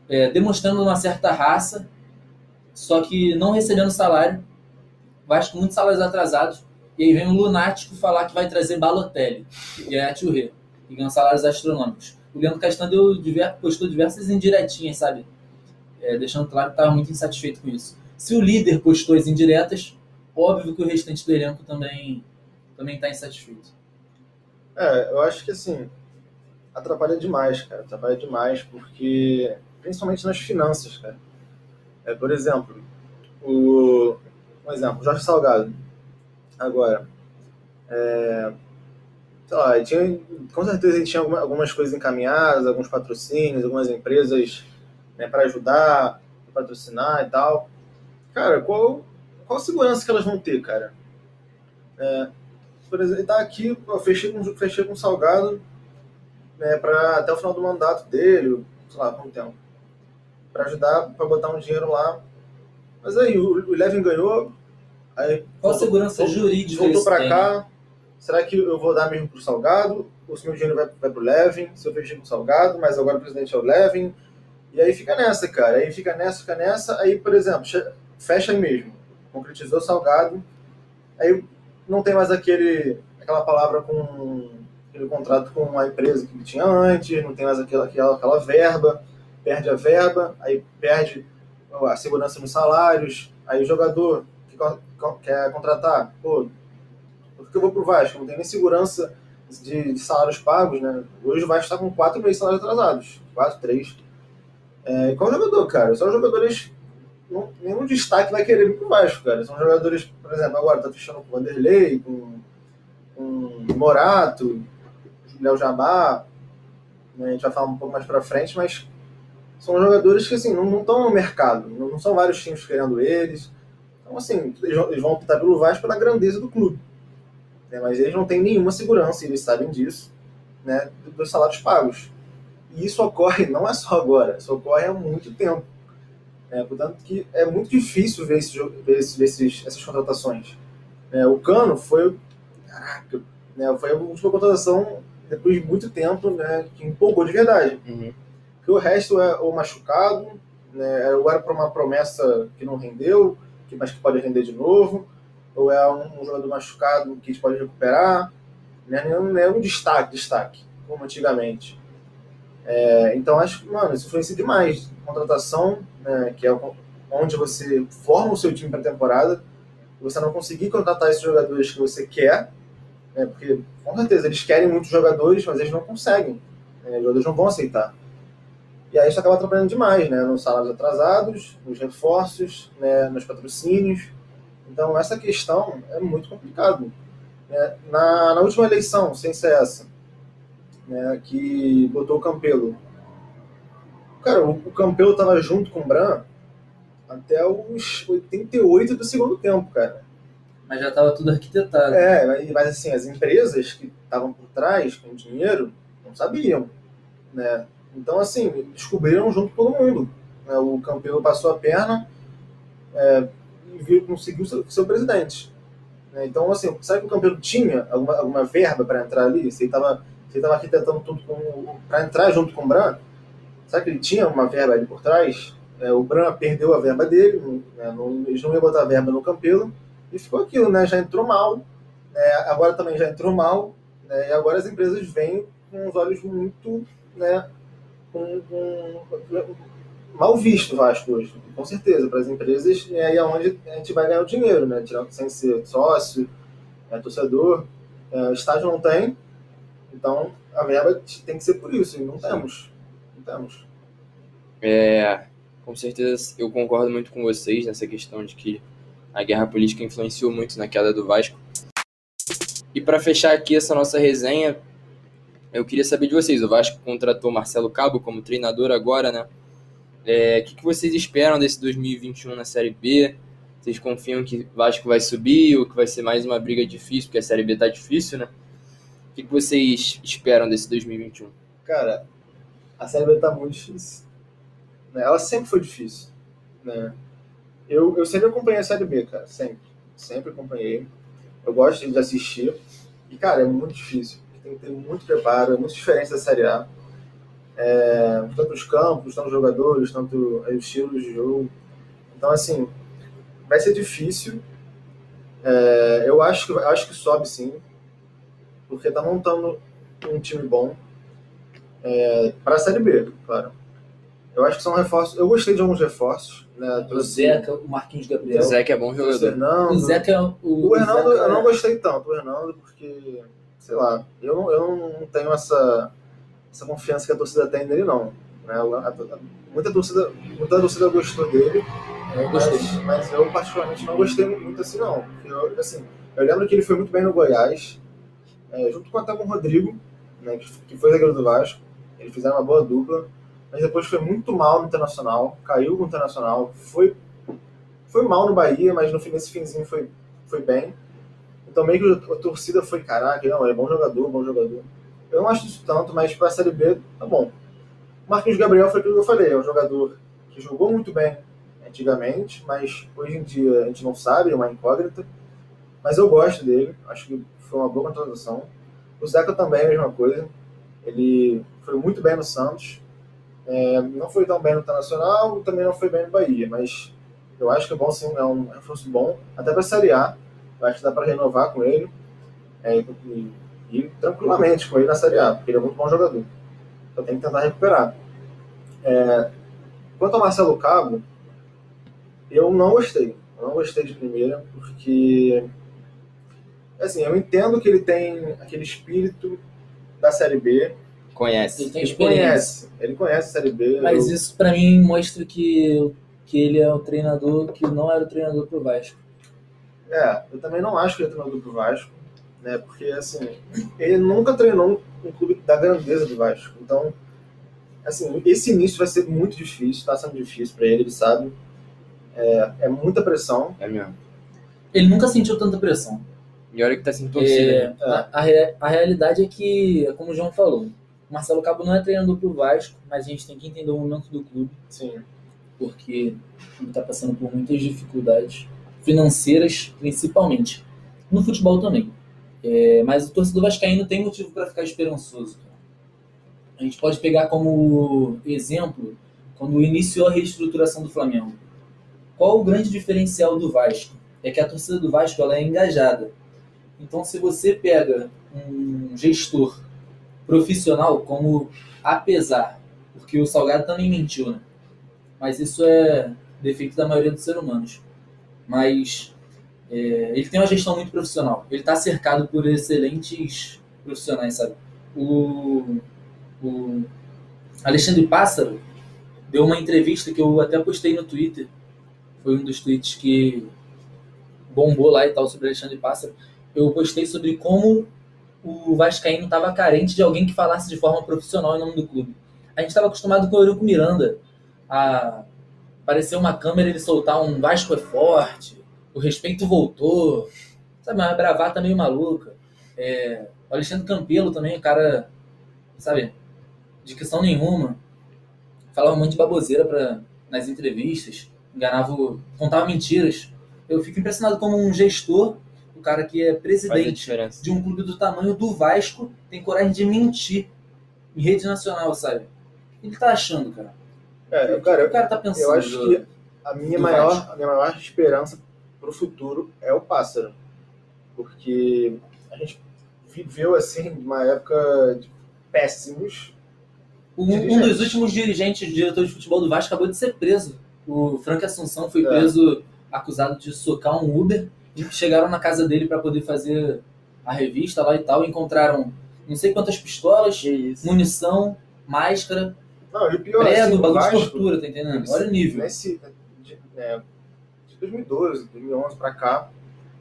é, demonstrando uma certa raça, só que não recebendo salário. Vasco muitos salários atrasados. E aí vem um lunático falar que vai trazer Balotelli e é a Tchurré, e ganham salários astronômicos. O Leandro Castan deu postou diversas indiretinhas, sabe? É, deixando claro que estava muito insatisfeito com isso. Se o líder postou as indiretas, óbvio que o restante do elenco também também está insatisfeito. É, eu acho que assim, atrapalha demais, cara. Atrapalha demais, porque. Principalmente nas finanças, cara. É, por exemplo, o. Um exemplo, Jorge Salgado. Agora. É, sei lá, tinha, com certeza ele tinha alguma- algumas coisas encaminhadas, alguns patrocínios, algumas empresas né, para ajudar, pra patrocinar e tal. Cara, qual, qual segurança que elas vão ter, cara? É, por exemplo, tá aqui, eu fechei com, fechei com Salgado né, pra, até o final do mandato dele, sei lá, quanto tempo. Pra ajudar, pra botar um dinheiro lá. Mas aí, o, o Levin ganhou, aí Qual a voltou- segurança voltou- jurídica voltou tem? cá. Será que eu vou dar mesmo pro Salgado? Ou se meu dinheiro vai, vai pro Levin? Se eu fechei o Salgado, mas agora o presidente é o Levin. E aí fica nessa, cara. Aí fica nessa, fica nessa. Aí, por exemplo, fecha aí mesmo. Concretizou o Salgado. Aí não tem mais aquele, aquela palavra com aquele contrato com a empresa que tinha antes, não tem mais aquela, aquela, aquela verba, perde a verba, aí perde a segurança nos salários, aí o jogador que quer contratar, pô, por que eu vou pro Vasco? Não tem nem segurança de, de salários pagos, né? Hoje o Vasco está com quatro meses de salários atrasados, quatro, três. É, qual jogador, cara? São jogadores não, nenhum destaque vai querer ir pro Vasco, cara. São jogadores, por exemplo, agora tá fechando com o Vanderlei, com, com o Morato, Léo Jabá, né, a gente vai falar um pouco mais pra frente, mas são jogadores que assim, não estão no mercado, não, são vários times querendo eles. Então, assim, eles vão, optar pelo Vasco pela grandeza do clube. né, mas eles não têm nenhuma segurança, eles sabem disso, né, dos salários pagos. E isso ocorre, não é só agora, isso ocorre há muito tempo. É, portanto, que é muito difícil ver, esse, ver esses- essas contratações. É, o Cano foi, caraca, né, foi a última contratação depois de muito tempo né, que empolgou de verdade. Uhum. Porque o resto é ou machucado, né, ou era para uma promessa que não rendeu, que, mas que pode render de novo, ou é um, um jogador machucado que a gente pode recuperar. Né, não é um destaque, destaque, como antigamente. É, então acho que, mano, isso influencia demais. Contratação, né, que é o- onde você forma o seu time para a temporada, você não conseguir contratar esses jogadores que você quer, né, porque com certeza eles querem muitos jogadores, mas eles não conseguem. né, os jogadores não vão aceitar. E aí isso acaba atrapalhando demais, né, nos salários atrasados, nos reforços, né, nos patrocínios. Então essa questão é muito complicado. né. Na, na última eleição, sem ser essa, né, que botou o Campelo. Cara, o, o Campelo tava junto com o Bran até os 88 do segundo tempo, cara. Mas já estava tudo arquitetado. É, mas- mas assim, as empresas que estavam por trás com dinheiro não sabiam, né? Então, assim, descobriram junto todo mundo. né? O Campelo passou a perna é, e viu, conseguiu ser, ser o presidente. né? Então, assim, sabe que o Campelo tinha alguma, alguma verba para entrar ali? Se ele estava se ele tava arquitetando tudo para entrar junto com o Bran, sabe que ele tinha uma verba ali por trás? É, o Bran perdeu a verba dele, né? não, eles não iam botar verba no Campelo, e ficou aquilo, né? Já entrou mal, né? agora também já entrou mal, né? e agora as empresas vêm com os olhos muito, né? Com, com- mal visto Vasco hoje, com certeza, para as empresas, e aí é onde a gente vai ganhar o dinheiro, né? Tirar, sem ser sócio, é, torcedor. É, estádio não tem, então a verba tem que ser por isso, e não temos. Não temos. É, com certeza eu concordo muito com vocês nessa questão de que a guerra política influenciou muito na queda do Vasco. E para fechar aqui essa nossa resenha, eu queria saber de vocês. O Vasco contratou Marcelo Cabo como treinador agora, né? É, o que, que vocês esperam desse 2021 na Série B? Vocês confiam que o Vasco vai subir ou que vai ser mais uma briga difícil, porque a Série B tá difícil, né? O que, que vocês esperam desse 2021? Cara, a Série B tá muito difícil. Né? Ela sempre foi difícil. Né? Eu, eu sempre acompanhei a Série B, cara. Sempre. Sempre acompanhei. Eu gosto de assistir. E, cara, é muito difícil. Tem que ter muito preparo. É muito diferente da Série A. É, tanto os campos, tanto os jogadores, tanto os estilos de jogo. Então, assim, vai ser difícil. É, eu acho que, acho que sobe sim. Porque tá montando um time bom. É, para a Série B, claro. Eu acho que são reforços. Eu gostei de alguns reforços. Né? O Zeca, o Marquinhos Gabriel. O Zeca é bom O jogador. Hernando. O Zeca é o. O Hernando, Zeca eu não é- gostei tanto, o Hernando, porque, sei lá, eu não, eu não tenho essa, essa confiança que a torcida tem nele, não. Né? A- a- muita, torcida, muita torcida gostou dele, Eu gostei. mas, mas eu particularmente não gostei muito assim, não. Eu, assim, eu lembro que ele foi muito bem no Goiás, é, junto com até com o Rodrigo, né, que, que foi zagueiro do Vasco. Eles fizeram uma boa dupla, mas depois foi muito mal no Internacional, caiu com o Internacional, foi, foi mal no Bahia, mas no fim, nesse finzinho foi, foi bem. Então meio que a torcida foi, caraca, não, é bom jogador, bom jogador. Eu não acho isso tanto, mas pra Série B, tá bom. O Marquinhos Gabriel foi aquilo que eu falei, é um jogador que jogou muito bem antigamente, mas hoje em dia a gente não sabe, é uma incógnita. Mas eu gosto dele, acho que foi uma boa contratação. O Zeca também é a mesma coisa. Ele foi muito bem no Santos. É, não foi tão bem no Internacional, também não foi bem no Bahia, mas eu acho que é bom sim, é um reforço bom, até para Série A. Eu acho que dá para renovar com ele é, e, e tranquilamente com ele na Série A, porque ele é muito bom jogador. Então tem que tentar recuperar. É, quanto ao Marcelo Cabo, eu não gostei. Eu não gostei de primeira, porque assim, eu entendo que ele tem aquele espírito da Série B. Conhece. Ele tem Ele experiência. conhece, ele conhece a Série B. Mas eu- isso pra mim mostra que, que ele é o treinador que não era o treinador pro Vasco. É, eu também não acho que ele é treinador do Vasco, né? Porque assim, ele nunca treinou um clube da grandeza do Vasco. Então, assim, esse início vai ser muito difícil, tá sendo difícil para ele, ele sabe. É, é muita pressão. É mesmo. Ele nunca sentiu tanta pressão. E olha que tá sem torcida. É, né? a, a a realidade é que, é como o João falou, o Marcelo Cabo não é treinador pro Vasco, mas a gente tem que entender o momento do clube, Sim. porque ele está passando por muitas dificuldades financeiras, principalmente. No futebol também. É, mas o torcedor vascaíno tem motivo para ficar esperançoso. A gente pode pegar como exemplo quando iniciou a reestruturação do Flamengo. Qual o grande diferencial do Vasco? É que a torcida do Vasco ela é engajada. Então, se você pega um gestor profissional, como apesar, porque o Salgado também mentiu, né? Mas isso é defeito da maioria dos seres humanos. Mas é, ele tem uma gestão muito profissional. Ele está cercado por excelentes profissionais, sabe? O, o Alexandre Pássaro deu uma entrevista que eu até postei no Twitter. Foi um dos tweets que bombou lá e tal sobre Alexandre Pássaro. Eu postei sobre como o Vascaíno estava carente de alguém que falasse de forma profissional em nome do clube. A gente estava acostumado com o Eurico Miranda a aparecer uma câmera ele soltar um Vasco é forte, o respeito voltou, sabe, uma bravata meio maluca. É, o Alexandre Campelo também, o cara, sabe, dicção nenhuma, falava um monte de baboseira pra, nas entrevistas, enganava, contava mentiras. Eu fico impressionado como um gestor, o cara que é presidente de um clube do tamanho do Vasco tem coragem de mentir em rede nacional, sabe? O que ele tá achando, cara? É, o cara, que o cara tá pensando? eu acho que a minha do maior, Vasco. a minha maior esperança pro futuro é o pássaro. Porque a gente viveu assim uma época de péssimos Um, um dos últimos dirigentes, diretor de futebol do Vasco, acabou de ser preso. O Frank Assunção foi É. preso acusado de socar um Uber. E chegaram na casa dele para poder fazer a revista lá e tal. E encontraram não sei quantas pistolas, munição, máscara, Não, e o pior, prego, assim, bagulho de tortura, tá entendendo? Olha o nível. Nesse, de, é, de 2012, 2011 pra cá,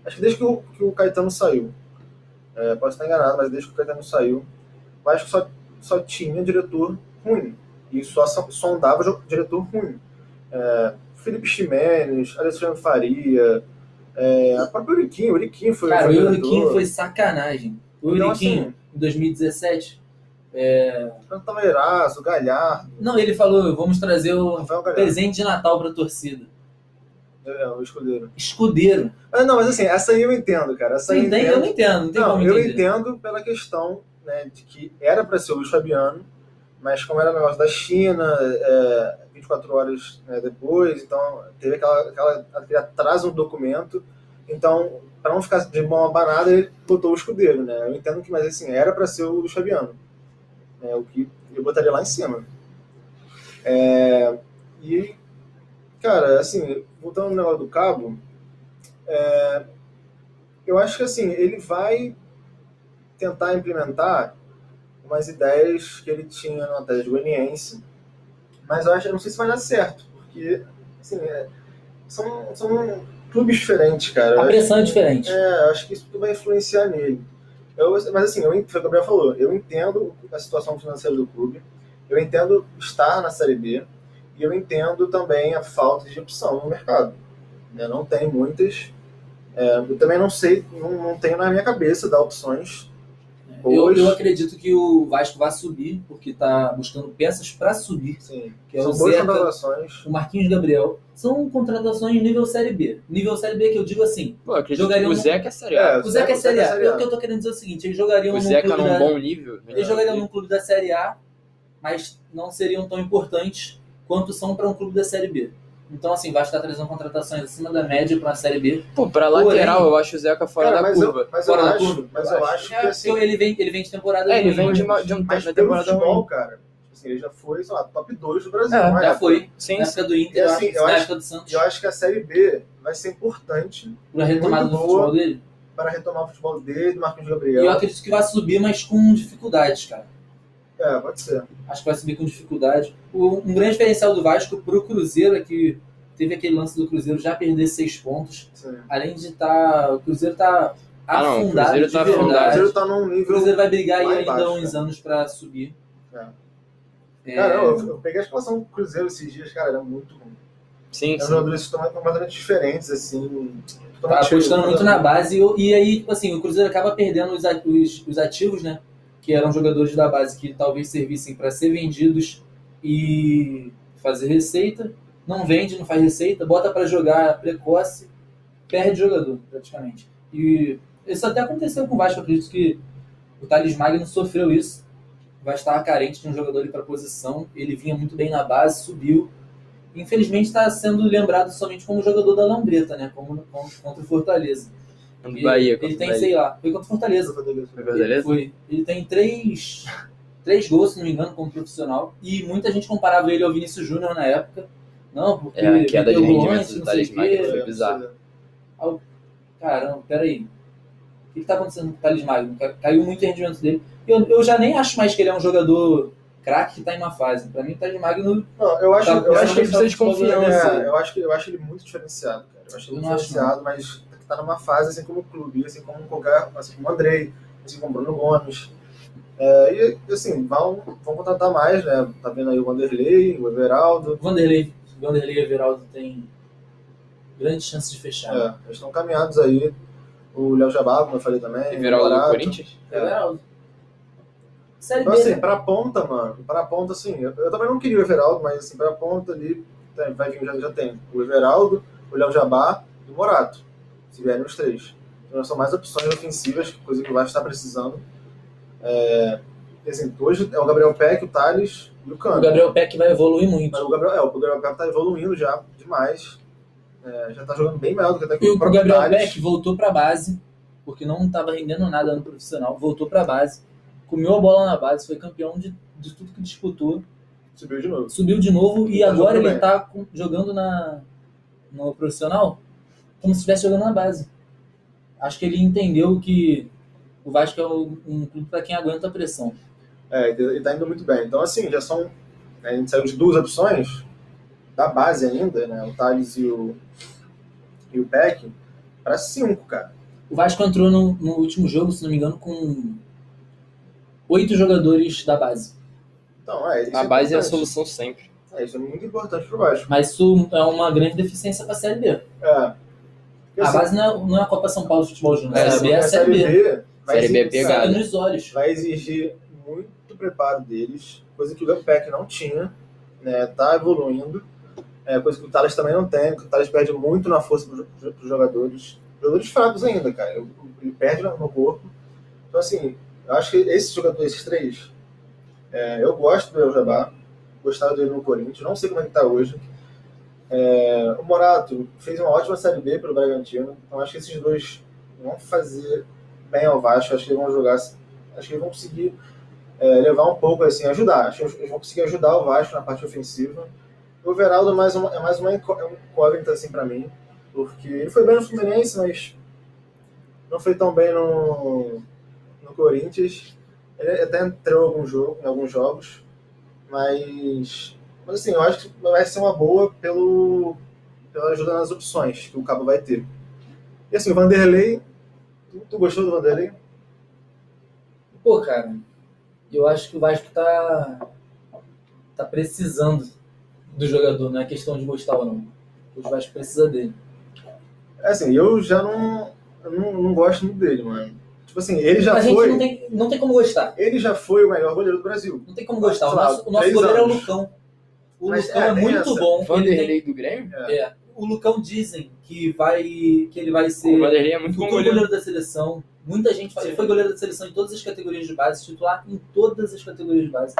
acho que desde que o, que o Caetano saiu, é, posso estar enganado, mas desde que o Caetano saiu, o Vasco só, só tinha diretor ruim. E só so- sondava diretor ruim. É, Felipe Ximenes, Alexandre Faria, é, a própria Uriquinho, o Uriquinho foi Cara, o diretor. foi sacanagem. O Então, Euriquinho, assim, em 2017, é, Tavairaço, Galhardo, não, ele falou, vamos trazer o presente de Natal pra torcida. é, o escudeiro. Escudeiro. Ah, não, mas assim, essa aí eu entendo, cara. Essa aí eu entendo. eu não entendo, não tem Não, como eu entender. entendo pela questão né, de que era para ser o Luiz Fabiano, mas como era negócio da China, é, 24 horas né, depois, então teve aquela, aquela, aquele atraso no documento. Então, para não ficar de mão abanada, ele botou o escudeiro, né? Eu entendo que, mas assim, era para ser o Fabiano. Né, o que eu botaria lá em cima. É, e, cara, assim, voltando no negócio do cabo, é, eu acho que assim, ele vai tentar implementar umas ideias que ele tinha no Atlético Goianiense, mas eu acho, eu não sei se vai dar certo, porque assim, é, são, são clubes diferentes, cara. A acho pressão é que- diferente. é, eu acho que isso tudo vai influenciar nele. Eu, mas assim, eu, foi o que o Gabriel falou, eu entendo a situação financeira do clube, eu entendo estar na Série B, e eu entendo também a falta de opção no mercado. né? Não tem muitas. É, eu também não sei, não, não tenho na minha cabeça dar opções. Eu, Hoje- eu acredito que o Vasco vai subir, porque tá buscando peças pra subir, Sim, que é são o boas Zeca, contratações. o Marquinhos Gabriel. São contratações nível Série B. Nível Série B que eu digo assim, Pô, eu acredito Jogariam que o Zeca é Série A. É, o Zeca é Série A. A. O que eu tô querendo dizer é o seguinte, eles jogariam O num Zeca clube num da... bom nível. né? Eles jogariam num clube da Série A, mas não seriam tão importantes quanto são para um clube da Série B. Então, assim, vai estar trazendo contratações acima da média para a Série B. Pô, pra Porém- lateral eu acho o Zeca fora Cara, da mas curva. eu, mas eu Fora da acho, curva, mas eu eu acho. que É, assim, ele vem, ele vem de temporada É, ele vem de, uma, de um mas temporada futebol, ruim. cara, assim, ele já foi, sei lá, top 2 do Brasil. É, não Já foi. Sim, Na sim. época do Inter, E eu assim, acho, eu na acho- época do Santos, eu acho que a Série B vai ser importante pra retomada do muito futebol dele. para retomar o futebol dele, do Marquinhos E eu Gabriel. acredito que vai subir, mas com dificuldades, cara. É, pode ser. Acho que vai subir com dificuldade. O- um grande diferencial do Vasco pro Cruzeiro é que teve aquele lance do Cruzeiro já perder seis pontos. Sim. Além de estar. o Cruzeiro tá Ah, não, o afundado. Cruzeiro de tá O verdade. afundado. Cruzeiro tá num O nível. Cruzeiro vai brigar aí ainda embaixo, uns cara. anos pra subir. É. É, Cara, eu, eu peguei a escalação do Cruzeiro esses dias, cara, era muito ruim. Sim, sim. jogadores totalmente completamente diferentes, assim. tá apostando muito na base. E, e aí, tipo assim, o Cruzeiro acaba perdendo os, os, os ativos, né? Que eram jogadores da base que talvez servissem para ser vendidos e fazer receita. Não vende, não faz receita, bota para jogar precoce, perde jogador, praticamente. E isso até aconteceu com o Vasco. Acredito que o Thales Magno sofreu isso. O Vasco estava carente de um jogador para posição. Ele vinha muito bem na base, subiu. Infelizmente está sendo lembrado somente como jogador da Lambreta, né? Como, como- contra o Fortaleza. Do Ele- Bahia. Ele, tem, Bahia. sei lá, foi contra o Fortaleza. Foi Ele, Fortaleza? foi, ele tem três, três gols, se não me engano, como profissional. E muita gente comparava ele ao Vinícius Júnior na época. Não, porque É, a queda de rendimento do não sei Thales o Magno quê. foi bizarro. Caramba, peraí. O que, que tá acontecendo com o Thales Magno? Ca- Caiu muito o rendimento dele. Eu, eu já nem acho mais que ele é um jogador craque que tá em uma fase. Pra mim, o Thales Magno Não, eu acho, Tá, eu acho que ele precisa de confiança. é, eu acho que eu acho ele muito diferenciado, cara. Eu acho ele Eu muito não acho, diferenciado, mas tá numa fase assim como o clube, assim como qualquer, assim como o Andrei, assim como o Bruno Gomes. É, e assim, vão, vão contratar mais, né? Tá vendo aí o Vanderlei, o Everaldo. o Vanderlei, o Vanderlei e Everaldo tem grandes chances de fechar. É, eles estão caminhados aí. O Léo Jabá, como eu falei também. Everaldo do. Corinthians? É. Everaldo. Série Então, B, assim, né? pra ponta, mano, pra ponta, assim, eu, eu também não queria o Everaldo, mas assim, pra ponta ali, tem- vai vir, já, já tem o Everaldo, o Léo Jabá e o Morato, se vierem os três. Então são mais opções ofensivas, coisa que o Vasco está precisando. É, e, assim, hoje é o Gabriel Peck, o Thales e o Cano. O Gabriel Peck vai evoluir muito. Mas o Gabriel, é, o Gabriel Peck tá evoluindo já demais. É, já tá jogando bem melhor do que até que E o próprio Gabriel Thales. Peck voltou pra base, porque não estava rendendo nada no profissional, voltou pra base, comeu a bola na base, foi campeão de de tudo que disputou, Subiu de novo. subiu de novo e Tá agora ele tá com- jogando na, no profissional como se estivesse jogando na base. Acho que ele entendeu que o Vasco é um clube para quem aguenta a pressão. É, ele tá indo muito bem. Então, assim, já são. A gente saiu de duas opções, da base ainda, né? O Thales e o, e o Peck, para cinco, cara. O Vasco entrou no, no último jogo, se não me engano, com oito jogadores da base. Então, é, isso A base é a solução sempre. É, isso é muito importante pro Vasco. Mas isso é uma grande deficiência para a Série B. É. A assim, base não é, não é a Copa São Paulo de Futebol Júnior. É, a Série B é a Série B. Série B é exigir- pegada. Nos olhos. vai exigir muito preparo deles, coisa que o Peck não tinha, né? Tá evoluindo. É, coisa que o Thales também não tem, que o Thales perde muito na força para os jogadores. Jogadores fracos ainda, cara. Ele ele perde no corpo. Então, assim, eu acho que esses jogadores, esses três, é, eu gosto do El Jabá, gostava dele no Corinthians, não sei como é que tá hoje. É, o Morato fez uma ótima Série B pelo Bragantino, então acho que esses dois vão fazer bem ao Vasco, acho que eles vão jogar, acho que eles vão conseguir é, levar um pouco, assim, ajudar. Acho que eles vão conseguir ajudar o Vasco na parte ofensiva. O Veraldo é mais uma, é mais uma é incógnita, assim, pra mim, porque ele foi bem no Fluminense, mas não foi tão bem no, no Corinthians. Ele até entrou em, algum jogo, em alguns jogos, mas, mas assim, eu acho que vai ser uma boa pelo, pela ajuda nas opções que o Cabo vai ter. E assim, o Vanderlei, tu, tu gostou do Vanderlei? Pô, cara, eu acho que o Vasco tá, tá precisando do jogador, não é questão de gostar ou não. O Vasco precisa dele. É assim, eu já não, não, não gosto muito dele, mano. Tipo assim, ele já a gente foi. não tem, não tem como gostar. Ele já foi o melhor goleiro do Brasil. Não tem como gostar. O nosso, o nosso goleiro é o anos. Lucão. O Mas Lucão é, é, muito essa. bom. Ele tem- Vanderlei do Grêmio? é, o Lucão dizem que vai que ele vai ser O Vanderlei é muito bom goleiro. goleiro da seleção. Muita gente fala, ele foi goleiro da seleção em todas as categorias de base, titular em todas as categorias de base.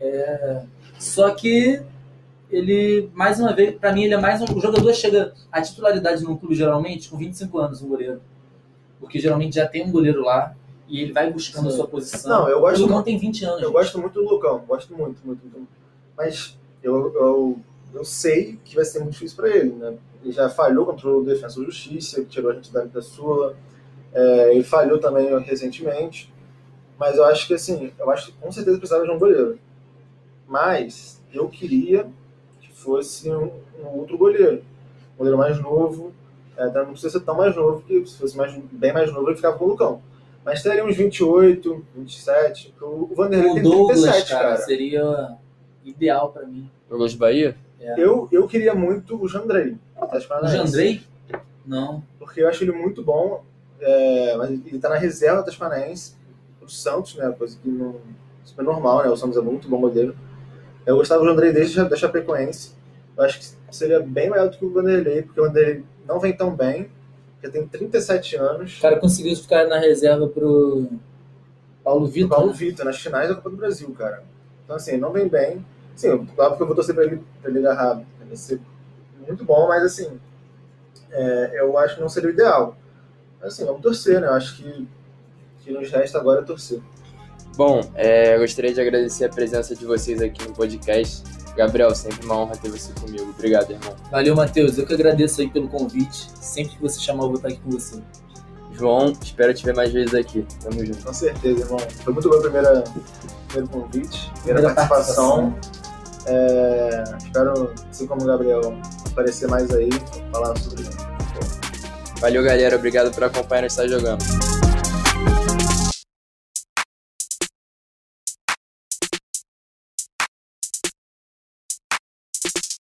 É, só que ele, mais uma vez, pra mim, ele é mais um. O jogador chega à titularidade num clube geralmente com 25 anos, um goleiro. Porque geralmente já tem um goleiro lá e ele vai buscando a Sim. sua posição. Não, eu gosto o Lucão muito- tem 20 anos. Eu gente. gosto muito do Lucão, gosto muito, muito, muito. Mas eu, eu, eu sei que vai ser muito difícil pra ele, né? Ele já falhou contra o Defensor Justiça, que tirou a gente da da Sula. É, ele falhou também recentemente. Mas eu acho que, assim, eu acho que com certeza precisava de um goleiro. Mas eu queria que fosse um, um outro goleiro. Um goleiro mais novo. É, não precisa ser tão mais novo, porque se fosse mais, bem mais novo, ele ficava com o Lucão. Mas teria uns 28, 27. porque O Vanderlei O tem Douglas, 37, cara, cara. seria ideal pra mim. Jogou de Bahia? Eu, eu queria muito o Jandrei. Atlético O. Jandrei? Não. Porque eu acho ele muito bom. é, mas ele tá na reserva Atlético Paranaense. O Santos, né? Coisa que não. Super normal, né? O Santos é muito bom goleiro. Eu gostava do Jandrei desde da Chapecoense. Eu acho que seria bem maior do que o Vanderlei, porque o Vanderlei não vem tão bem. Já tem 37 anos. O cara conseguiu ficar na reserva pro Paulo Vitor. Paulo né? Vitor, nas finais da Copa do Brasil, cara. Então, assim, não vem bem. Sim, claro que eu vou torcer pra ele, pra ele agarrar. Vai ser muito bom, mas, assim, é, eu acho que não seria o ideal. Mas, assim, vamos torcer, né? Eu acho que, que nos resta agora é torcer. Bom, é, eu gostaria de agradecer a presença de vocês aqui no podcast. Gabriel, sempre uma honra ter você comigo. Obrigado, irmão. Valeu, Matheus. Eu que agradeço aí pelo convite. Sempre que você chamar, eu vou estar aqui com você. João, espero te ver mais vezes aqui. Tamo junto. Com certeza, irmão. Foi muito bom o primeira, primeiro convite, primeira, participação. É, espero, assim como o Gabriel, aparecer mais aí, falar sobre Valeu, galera. Obrigado por acompanhar nós Tá Jogando.